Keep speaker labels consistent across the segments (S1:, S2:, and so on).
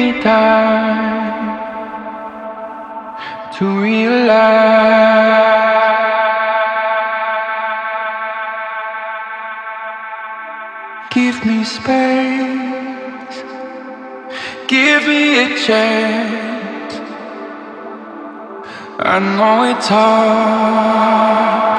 S1: me time to realize. Give me space. Give me a chance. I know it's hard.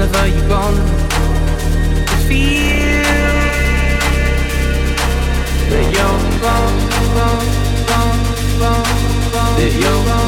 S1: You're gonna feel that you're wrong, wrong, wrong, wrong, wrong, that you're wrong,